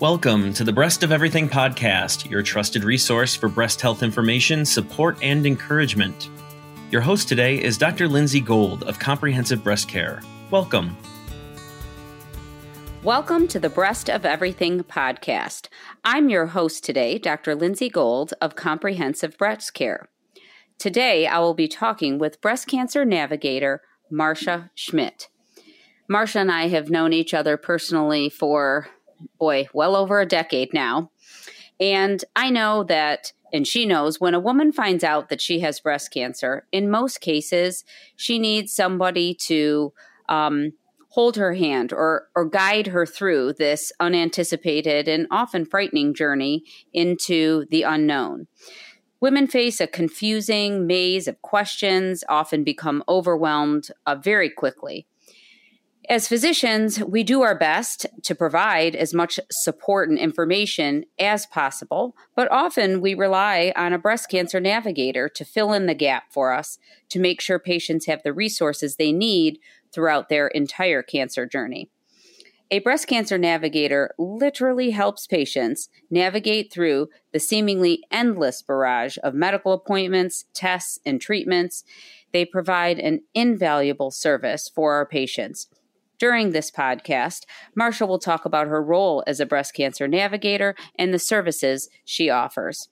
Welcome to the Breast of Everything podcast, your trusted resource for breast health information, support, and encouragement. Your host today is Dr. Lindsay Gold of Comprehensive Breast Care. Welcome. Welcome to the Breast of Everything podcast. I'm your host today, Dr. Lindsay Gold of Comprehensive Breast Care. Today, I will be talking with breast cancer navigator Marsha Schmit. Marsha and I have known each other personally for boy, well over a decade now. And I know that, and she knows, when a woman finds out that she has breast cancer, in most cases, she needs somebody to um, hold her hand or, or guide her through this unanticipated and often frightening journey into the unknown. Women face a confusing maze of questions, often become overwhelmed uh, very quickly. As physicians, we do our best to provide as much support and information as possible, but often we rely on a breast cancer navigator to fill in the gap for us to make sure patients have the resources they need throughout their entire cancer journey. A breast cancer navigator literally helps patients navigate through the seemingly endless barrage of medical appointments, tests, and treatments. They provide an invaluable service for our patients during this podcast, Marsha will talk about her role as a breast cancer navigator and the services she offers.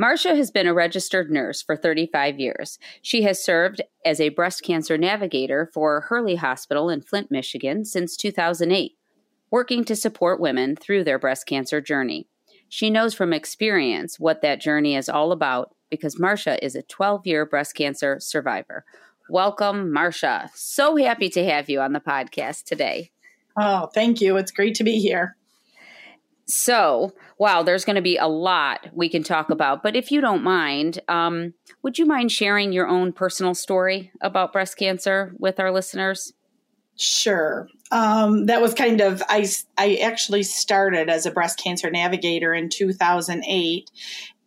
Marsha has been a registered nurse for 35 years. She has served as a breast cancer navigator for Hurley Hospital in Flint, Michigan since 2008, working to support women through their breast cancer journey. She knows from experience what that journey is all about because Marsha is a 12 year breast cancer survivor. Welcome, Marsha. So happy to have you on the podcast today. Oh, thank you. It's great to be here. So, wow, there's going to be a lot we can talk about. But if you don't mind, um, would you mind sharing your own personal story about breast cancer with our listeners? Sure. Um, that was kind of I. I actually started as a breast cancer navigator in 2008,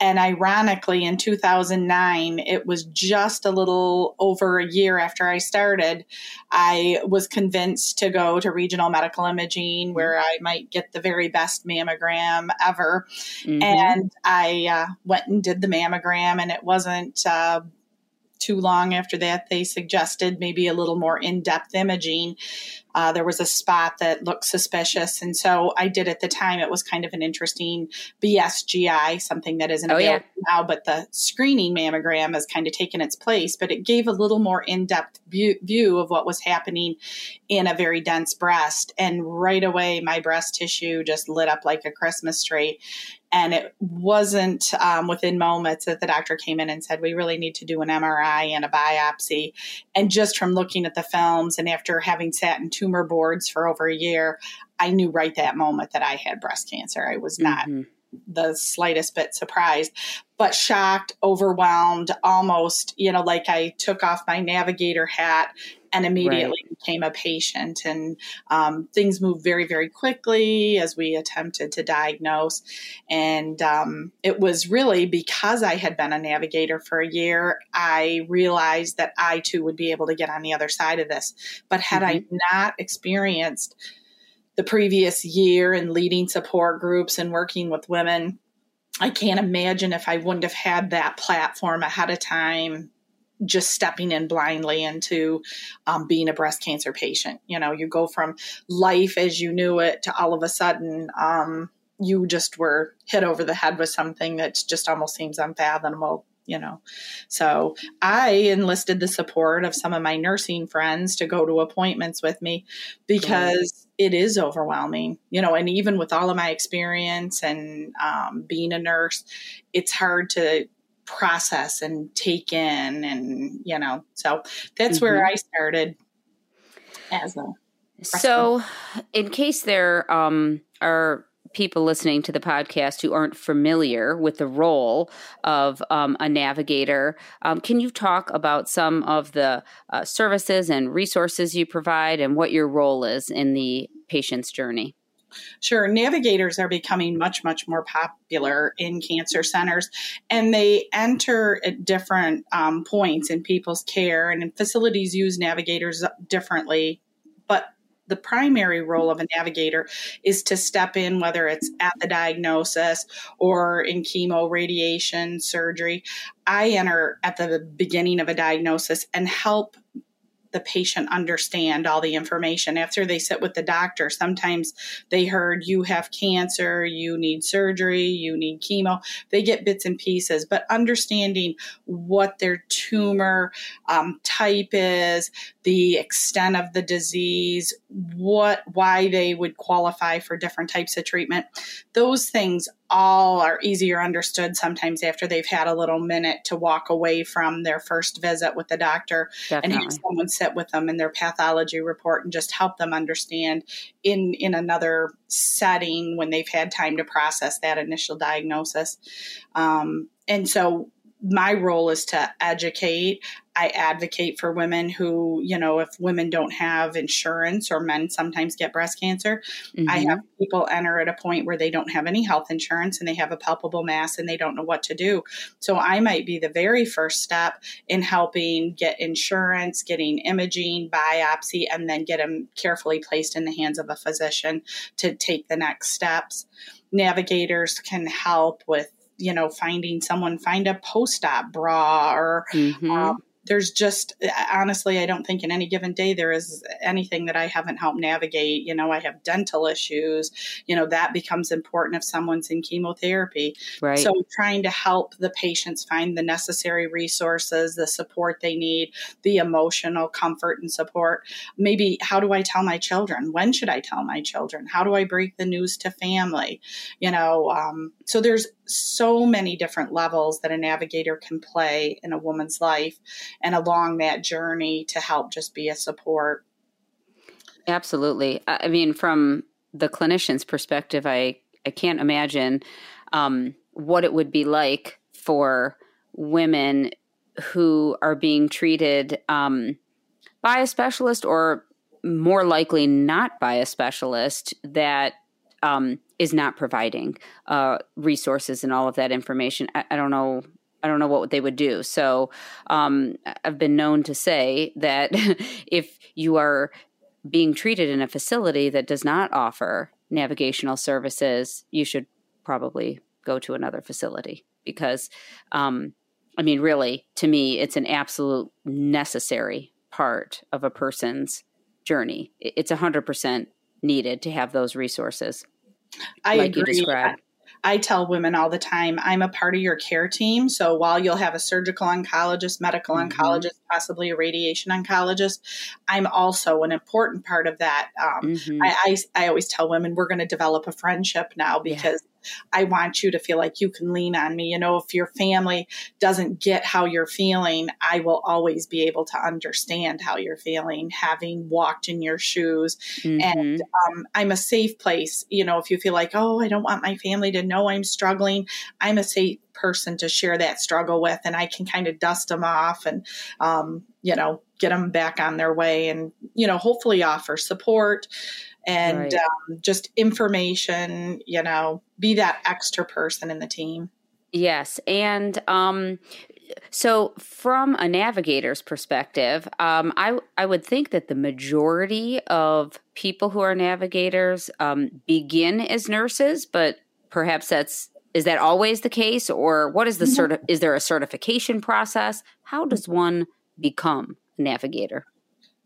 and ironically, in 2009, it was just a little over a year after I started, I was convinced to go to regional medical imaging mm-hmm. where I might get the very best mammogram ever. Mm-hmm. And I uh, went and did the mammogram, and it wasn't. Uh, too long after that, they suggested maybe a little more in depth imaging. Uh, there was a spot that looked suspicious. And so I did at the time, it was kind of an interesting BSGI, something that isn't oh, available yeah. now, but the screening mammogram has kind of taken its place. But it gave a little more in depth view, view of what was happening in a very dense breast. And right away, my breast tissue just lit up like a Christmas tree. And it wasn't um, within moments that the doctor came in and said, We really need to do an MRI and a biopsy. And just from looking at the films and after having sat in tumor boards for over a year, I knew right that moment that I had breast cancer. I was not. Mm-hmm the slightest bit surprised, but shocked, overwhelmed, almost, you know, like I took off my navigator hat and immediately right. became a patient. And um, things moved very, very quickly as we attempted to diagnose. And um, it was really because I had been a navigator for a year, I realized that I too would be able to get on the other side of this. But had mm-hmm. I not experienced the previous year in leading support groups and working with women, I can't imagine if I wouldn't have had that platform ahead of time, just stepping in blindly into um, being a breast cancer patient. You know, you go from life as you knew it to all of a sudden, um, you just were hit over the head with something that just almost seems unfathomable you know. So I enlisted the support of some of my nursing friends to go to appointments with me because it is overwhelming, you know, and even with all of my experience and um, being a nurse, it's hard to process and take in and you know so that's mm-hmm. where i started as a so in case there um, are people listening to the podcast who aren't familiar with the role of um, a navigator, um, can you talk about some of the uh, services and resources you provide and what your role is in the patient's journey? Sure. Navigators are becoming much, much more popular in cancer centers, and they enter at different um, points in people's care, and facilities use navigators differently. But the primary role of a navigator is to step in, whether it's at the diagnosis or in chemo, radiation, surgery. I enter at the beginning of a diagnosis and help the patient understand all the information after they sit with the doctor. Sometimes they heard you have cancer, you need surgery, you need chemo. They get bits and pieces, but understanding what their tumor um, type is, the extent of the disease, what why they would qualify for different types of treatment. Those things all are easier understood sometimes after they've had a little minute to walk away from their first visit with the doctor Definitely. and have someone sit with them in their pathology report and just help them understand in in another setting when they've had time to process that initial diagnosis. Um, and so my role is to educate. I advocate for women who, you know, if women don't have insurance or men sometimes get breast cancer, mm-hmm. I have people enter at a point where they don't have any health insurance and they have a palpable mass and they don't know what to do. So I might be the very first step in helping get insurance, getting imaging, biopsy, and then get them carefully placed in the hands of a physician to take the next steps. Navigators can help with you know, finding someone, find a post op bra or mm-hmm. um, there's just honestly i don't think in any given day there is anything that i haven't helped navigate. You know i have dental issues. You know that becomes important if someone's in chemotherapy. Right. so trying to help the patients find the necessary resources the support they need the emotional comfort and support. Maybe how do i tell my children? When should i tell my children? How do i break the news to family? You know um, so there's so many different levels that a navigator can play in a woman's life and along that journey to help just be a support. Absolutely. I mean, from the clinician's perspective, I, I can't imagine um, what it would be like for women who are being treated um, by a specialist or more likely not by a specialist that um, is not providing uh, resources and all of that information. I, I, don't know. I don't know what they would do. So um, I've been known to say that if you are being treated in a facility that does not offer navigational services, you should probably go to another facility because, um, I mean, really, to me, it's an absolute necessary part of a person's journey. It's 100% needed to have those resources. I like agree. I, I tell women all the time, I'm a part of your care team. So while you'll have a surgical oncologist, medical mm-hmm. oncologist, possibly a radiation oncologist, I'm also an important part of that. Um, mm-hmm. I, I, I, always tell women we're going to develop a friendship now because I want you to feel like you can lean on me. You know, if your family doesn't get how you're feeling, I will always be able to understand how you're feeling, having walked in your shoes. Mm-hmm. And um, I'm a safe place. You know, if you feel like, oh, I don't want my family to know I'm struggling, I'm a safe person to share that struggle with, and I can kind of dust them off and, um, you know, get them back on their way and, you know, hopefully offer support and right. um, just information, you know, be that extra person in the team. Yes. And um, so, from a navigator's perspective, um, I, I would think that the majority of people who are navigators um, begin as nurses, but perhaps that's is that always the case, or what is the mm-hmm. certi- Is there a certification process? How does one become a navigator?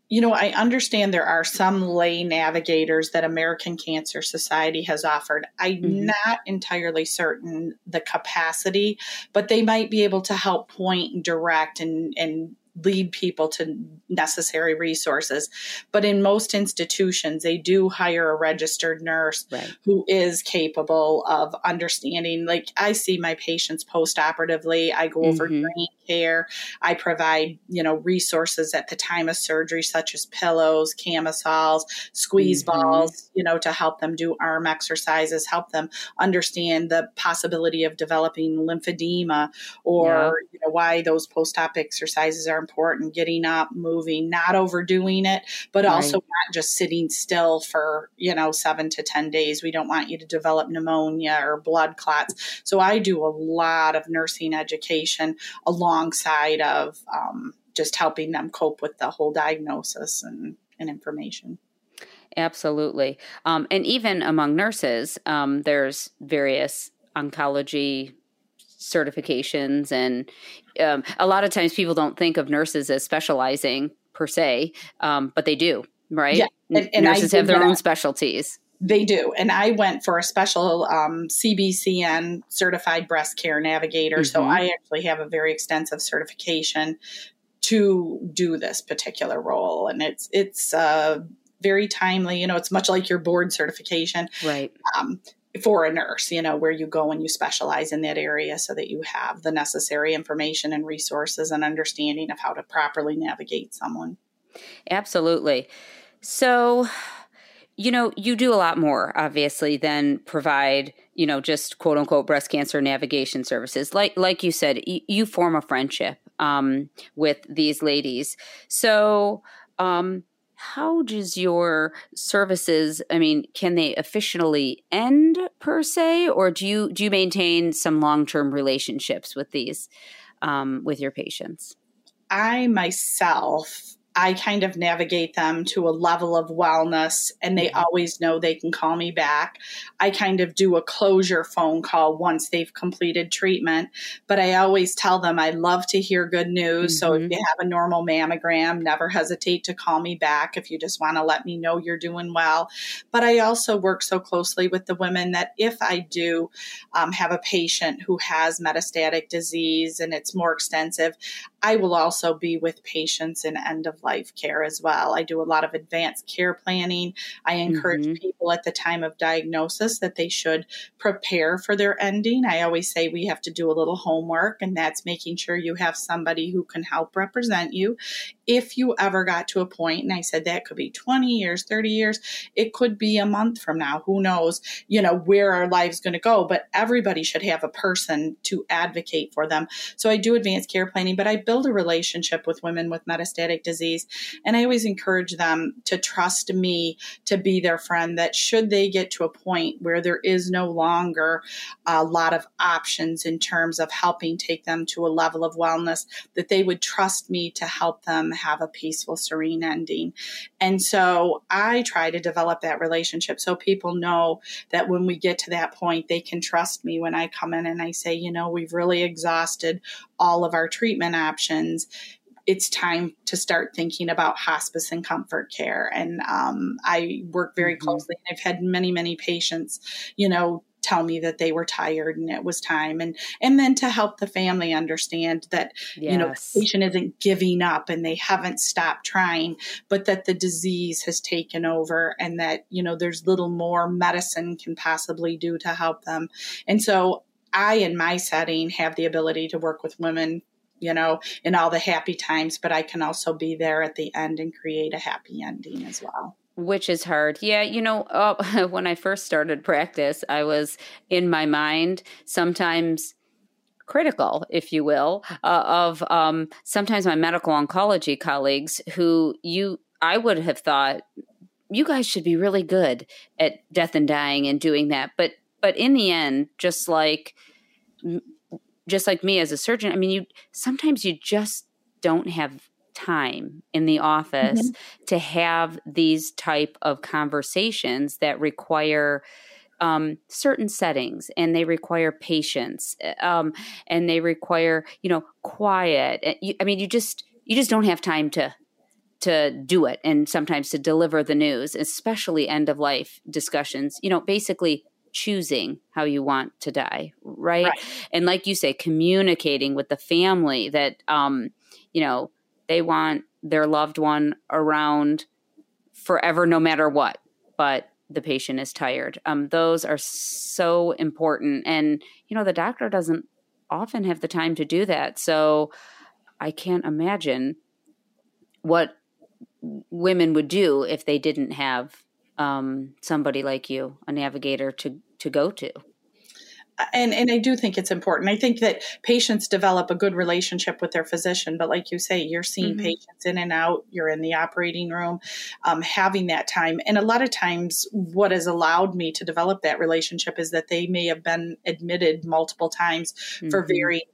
You know, I understand there are some lay navigators that American Cancer Society has offered. I'm mm-hmm. not entirely certain the capacity, but they might be able to help point and direct and, and lead people to necessary resources. But in most institutions, they do hire a registered nurse right. who is capable of understanding. Like I see my patients post operatively, I go over mm-hmm. brain care, I provide, you know, resources at the time of surgery, such as pillows, camisoles, squeeze mm-hmm. balls, you know, to help them do arm exercises, help them understand the possibility of developing lymphedema or yeah. you know, why those post op exercises are important getting up, moving, not overdoing it, but right. also not just sitting still for, you know, seven to 10 days. We don't want you to develop pneumonia or blood clots. So I do a lot of nursing education alongside of um, just helping them cope with the whole diagnosis and, and information. Absolutely. Um, and even among nurses, um, there's various oncology certifications. And um, a lot of times people don't think of nurses as specializing per se, um, but they do, right? Yeah. And, and nurses have their own specialties. They do. And I went for a special um, CBCN certified breast care navigator. Mm-hmm. So I actually have a very extensive certification to do this particular role. And it's, it's, uh, very timely. You know, it's much like your board certification. Right. Um, for a nurse, you know, where you go and you specialize in that area so that you have the necessary information and resources and understanding of how to properly navigate someone. Absolutely. So, you know, you do a lot more, obviously, than provide, you know, just quote unquote breast cancer navigation services. Like, like you said, y- you form a friendship um, with these ladies. So, um, how does your services? I mean, can they officially end per se, or do you do you maintain some long term relationships with these um, with your patients? I myself I kind of navigate them to a level of wellness and they mm-hmm. always know they can call me back. I kind of do a closure phone call once they've completed treatment, but I always tell them I love to hear good news. Mm-hmm. So if mm-hmm. you have a normal mammogram, never hesitate to call me back if you just want to let me know you're doing well. But I also work so closely with the women that if I do um, have a patient who has metastatic disease and it's more extensive, I will also be with patients in end of life care as well. I do a lot of advanced care planning. I encourage mm-hmm. people at the time of diagnosis that they should prepare for their ending. I always say we have to do a little homework, and that's making sure you have somebody who can help represent you. If you ever got to a point, and I said that could be 20 years, 30 years, it could be a month from now. Who knows, you know, where our life's going to go, but everybody should have a person to advocate for them. So I do advanced care planning, but I build a relationship with women with metastatic disease. And I always encourage them to trust me to be their friend, that should they get to a point where there is no longer a lot of options in terms of helping take them to a level of wellness, that they would trust me to help them have a peaceful, serene ending. And so I try to develop that relationship so people know that when we get to that point, they can trust me when I come in and I say, you know, we've really exhausted all of our treatment options it's time to start thinking about hospice and comfort care. And um, I work very mm-hmm. closely. I've had many, many patients, you know, tell me that they were tired and it was time and and then to help the family understand that yes. you know the patient isn't giving up and they haven't stopped trying but that the disease has taken over and that you know there's little more medicine can possibly do to help them and so I, in my setting, have the ability to work with women, you know, in all the happy times, but I can also be there at the end and create a happy ending as well. Which is hard. Yeah, you know, uh, when I first started practice, I was in my mind sometimes critical, if you will, uh, of um, sometimes my medical oncology colleagues who you, I would have thought, you guys should be really good at death and dying and doing that. But but in the end, just like just like me as a surgeon, I mean, you sometimes you just don't have time in the office mm-hmm. to have these type of conversations that require um, certain settings and they require patience um, and they require you know quiet i mean you just you just don't have time to to do it and sometimes to deliver the news especially end of life discussions you know basically choosing how you want to die right? right, and like you say communicating with the family that um you know they want their loved one around forever no matter what but the patient is tired. Um those are so important. And you know the doctor doesn't often have the time to do that. So i can't imagine what women would do if they didn't have um, somebody like you, a navigator to to go to. And and I do think it's important. I think that patients develop a good relationship with their physician, but like you say, you're seeing mm-hmm. patients in and out. You're in the operating room, um, having that time. And a lot of times, what has allowed me to develop that relationship is that they may have been admitted multiple times mm-hmm. for very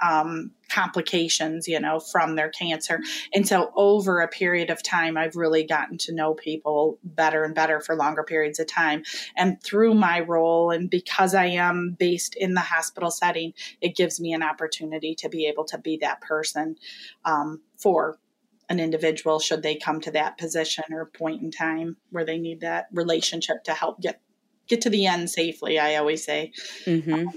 um, complications, you know, from their cancer. And so over a period of time, I've really gotten to know people better and better for longer periods of time. And through my role, and because I am based in the hospital setting, it gives me an opportunity to be able to be that person um, for an individual should they come to that position or point in time where they need that relationship to help get get to the end safely i always say mm-hmm. um,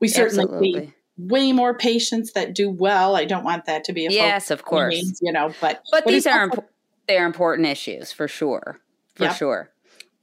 we certainly Absolutely. Way more patients that do well i don't want that to be a yes of course you know but but, but these are also- imp- they're important issues for sure for yep. sure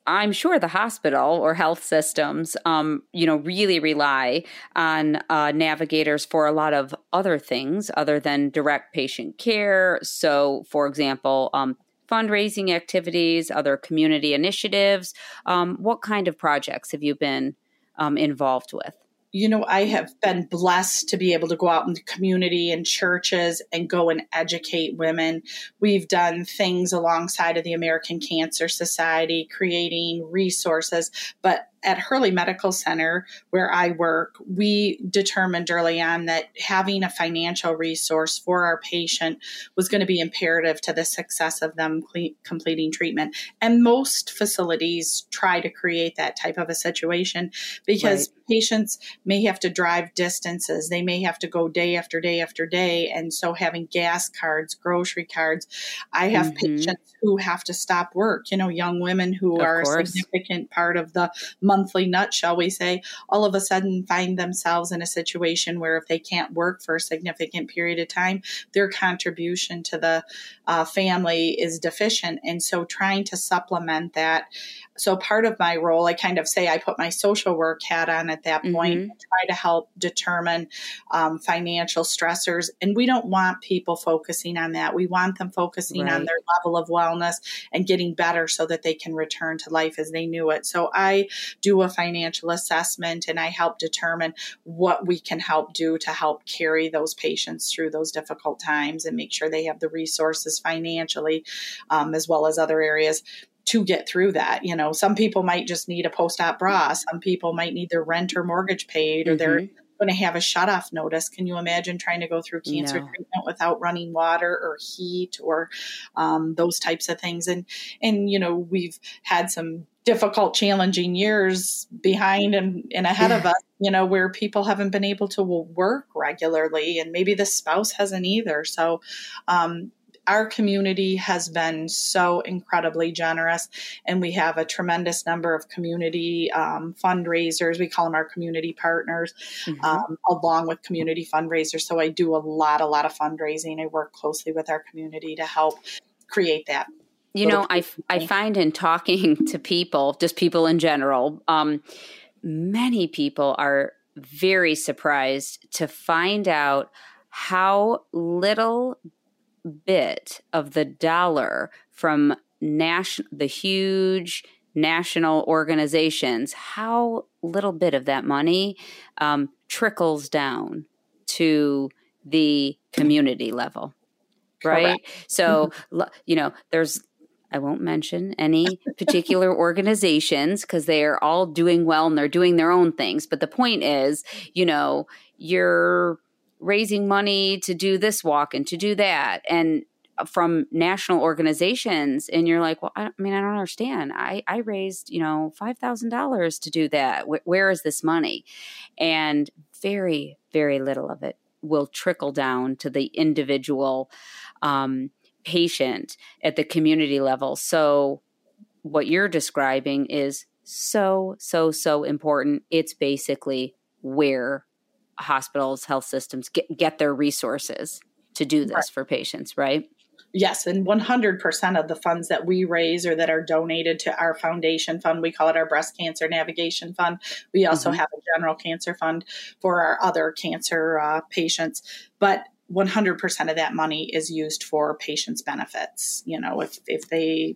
I'm sure the hospital or health systems, um, you know, really rely on uh, navigators for a lot of other things other than direct patient care. So, for example, um, fundraising activities, other community initiatives. Um, what kind of projects have you been um, involved with? You know, I have been blessed to be able to go out in the community and churches and go and educate women. We've done things alongside of the American Cancer Society, creating resources, but at Hurley Medical Center, where I work, we determined early on that having a financial resource for our patient was going to be imperative to the success of them cle- completing treatment. And most facilities try to create that type of a situation because right. patients may have to drive distances, they may have to go day after day after day. And so having gas cards, grocery cards, I have mm-hmm. patients who have to stop work, you know, young women who of are course. a significant part of the monthly nut, shall we say, all of a sudden find themselves in a situation where if they can't work for a significant period of time, their contribution to the uh, family is deficient. And so trying to supplement that. So part of my role, I kind of say I put my social work hat on at that point, mm-hmm. try to help determine um, financial stressors. And we don't want people focusing on that. We want them focusing right. on their level of wellness and getting better so that they can return to life as they knew it. So I do a financial assessment and I help determine what we can help do to help carry those patients through those difficult times and make sure they have the resources financially um, as well as other areas to get through that. You know, some people might just need a post op bra, some people might need their rent or mortgage paid, or mm-hmm. they're going to have a shut off notice. Can you imagine trying to go through cancer no. treatment without running water or heat or um, those types of things? And and you know we've had some difficult, challenging years behind and, and ahead yeah. of us, you know, where people haven't been able to work regularly and maybe the spouse hasn't either. So, um, our community has been so incredibly generous, and we have a tremendous number of community um, fundraisers. We call them our community partners, mm-hmm. um, along with community fundraisers. So I do a lot, a lot of fundraising. I work closely with our community to help create that you know, I, I find in talking to people, just people in general, um, many people are very surprised to find out how little bit of the dollar from national the huge national organizations how little bit of that money um, trickles down to the community level right Correct. so mm-hmm. you know there's I won't mention any particular organizations because they are all doing well and they're doing their own things. But the point is, you know, you're raising money to do this walk and to do that. And from national organizations and you're like well i, mean i don't understand i i raised you know $5000 to do that where is this money and very very little of it will trickle down to the individual um, patient at the community level. So, what you're describing is so, so, so important. It's basically where hospitals, health systems get, get their resources to do this right. for patients, right? Yes, and 100% of the funds that we raise or that are donated to our foundation fund, we call it our breast cancer navigation fund. We also mm-hmm. have a general cancer fund for our other cancer uh, patients. But 100% of that money is used for patients' benefits. You know, if, if they,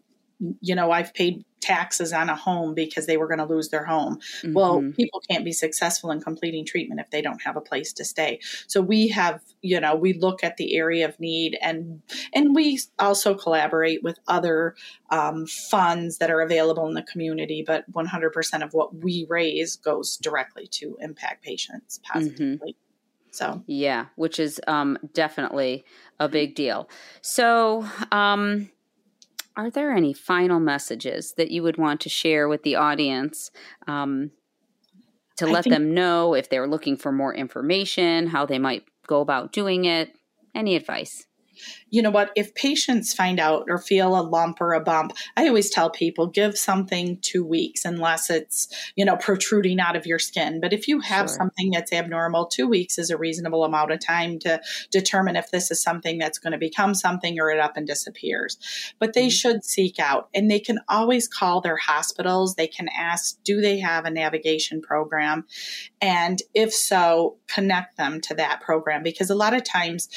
you know, I've paid taxes on a home because they were going to lose their home. Mm-hmm. Well, people can't be successful in completing treatment if they don't have a place to stay. So we have, you know, we look at the area of need and and we also collaborate with other um, funds that are available in the community. But 100% of what we raise goes directly to impact patients positively. Mm-hmm. So, yeah, which is um, definitely a big deal. So, um, are there any final messages that you would want to share with the audience um, to let think, them know if they're looking for more information, how they might go about doing it? Any advice? You know what, if patients find out or feel a lump or a bump, I always tell people give something two weeks unless it's, you know, protruding out of your skin. But if you have sure. something that's abnormal, two weeks is a reasonable amount of time to determine if this is something that's going to become something or it up and disappears. But they mm-hmm. should seek out and they can always call their hospitals. They can ask, do they have a navigation program? And if so, connect them to that program because a lot of times,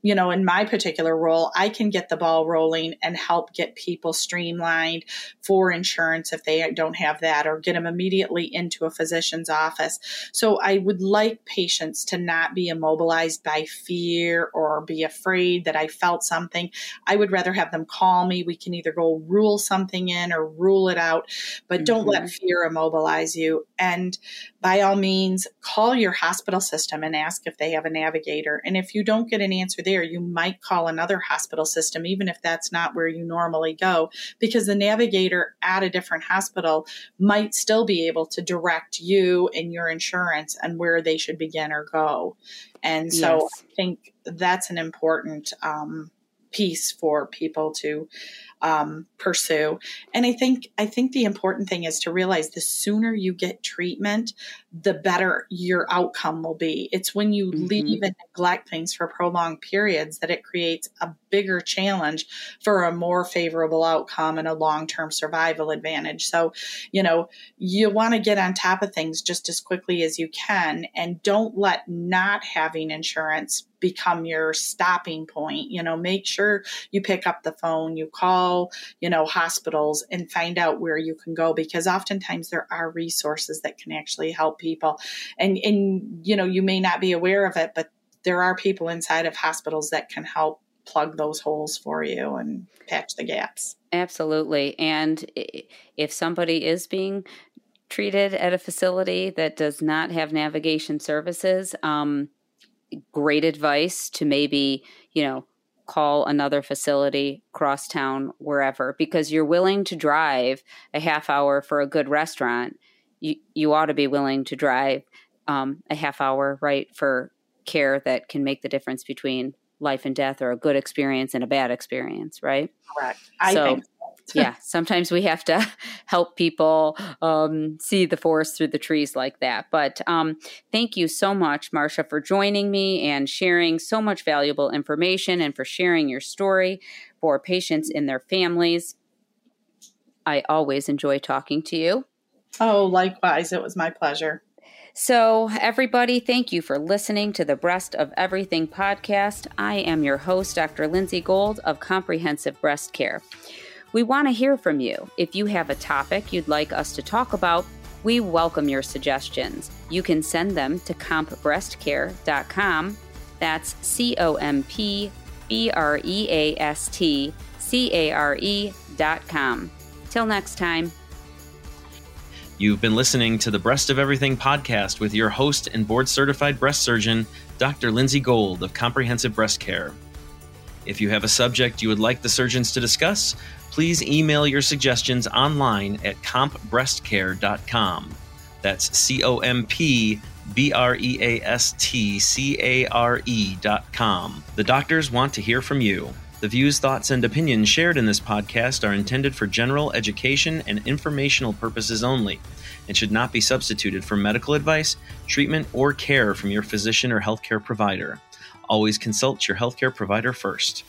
you know, in my particular role, I can get the ball rolling and help get people streamlined for insurance if they don't have that or get them immediately into a physician's office. So I would like patients to not be immobilized by fear or be afraid that I felt something. I would rather have them call me. We can either go rule something in or rule it out, but mm-hmm. don't let mm-hmm. fear immobilize you. And by all means, call your hospital system and ask if they have a navigator. And if you don't get an answer there, you might call another hospital system, even if that's not where you normally go, because the navigator at a different hospital might still be able to direct you and your insurance and where they should begin or go. And so yes. I think that's an important um, piece for people to um, pursue. And I think I think the important thing is to realize the sooner you get treatment, the better your outcome will be. It's when you mm-hmm. leave and neglect things for prolonged periods that it creates a bigger challenge for a more favorable outcome and a long-term survival advantage. So, you know, you want to get on top of things just as quickly as you can and don't let not having insurance become your stopping point. You know, make sure you pick up the phone, you call, you know, hospitals and find out where you can go because oftentimes there are resources that can actually help people. And and you know, you may not be aware of it, but there are people inside of hospitals that can help plug those holes for you and patch the gaps. Absolutely. And if somebody is being treated at a facility that does not have navigation services, um, great advice to maybe, you know, call another facility cross town wherever because you're willing to drive a half hour for a good restaurant you you ought to be willing to drive um, a half hour right for care that can make the difference between life and death or a good experience and a bad experience right? Correct. I so think yeah, sometimes we have to help people um, see the forest through the trees like that. But um, thank you so much, Marsha, for joining me and sharing so much valuable information and for sharing your story for patients and their families. I always enjoy talking to you. Oh, likewise. It was my pleasure. So, everybody, thank you for listening to the Breast of Everything podcast. I am your host, Dr. Lindsay Gold of Comprehensive Breast Care. We want to hear from you. If you have a topic you'd like us to talk about, we welcome your suggestions. You can send them to compbreastcare.com. That's C O M P B R E A S T C A R E dot com. Till next time. You've been listening to the Breast of Everything podcast with your host and board certified breast surgeon, Dr. Lindsay Gold of Comprehensive Breast Care. If you have a subject you would like the surgeons to discuss, please email your suggestions online at compbreastcare.com. That's C O M P B R E A S T C A R E dot com. The doctors want to hear from you. The views, thoughts, and opinions shared in this podcast are intended for general education and informational purposes only and should not be substituted for medical advice, treatment, or care from your physician or healthcare provider. Always consult your healthcare provider first.